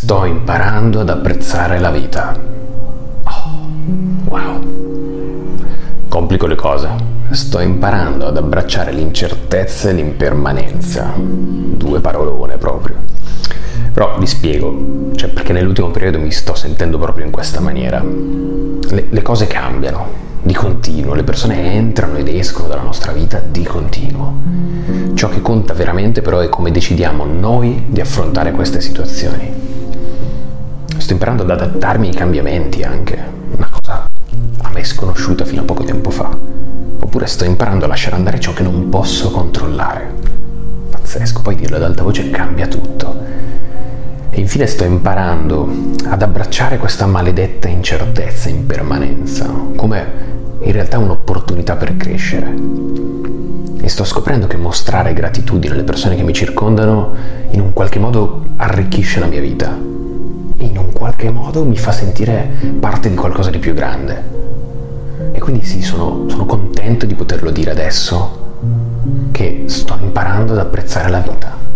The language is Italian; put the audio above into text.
Sto imparando ad apprezzare la vita. Oh, wow. Complico le cose. Sto imparando ad abbracciare l'incertezza e l'impermanenza. Due parolone proprio. Però vi spiego, cioè perché nell'ultimo periodo mi sto sentendo proprio in questa maniera. Le, le cose cambiano, di continuo, le persone entrano ed escono dalla nostra vita di continuo. Ciò che conta veramente però è come decidiamo noi di affrontare queste situazioni. Sto imparando ad adattarmi ai cambiamenti anche, una cosa a me sconosciuta fino a poco tempo fa. Oppure sto imparando a lasciare andare ciò che non posso controllare. Pazzesco, poi dirlo ad alta voce cambia tutto. E infine sto imparando ad abbracciare questa maledetta incertezza, impermanenza, come in realtà un'opportunità per crescere. E sto scoprendo che mostrare gratitudine alle persone che mi circondano in un qualche modo arricchisce la mia vita. In un qualche modo mi fa sentire parte di qualcosa di più grande. E quindi sì, sono, sono contento di poterlo dire adesso che sto imparando ad apprezzare la vita.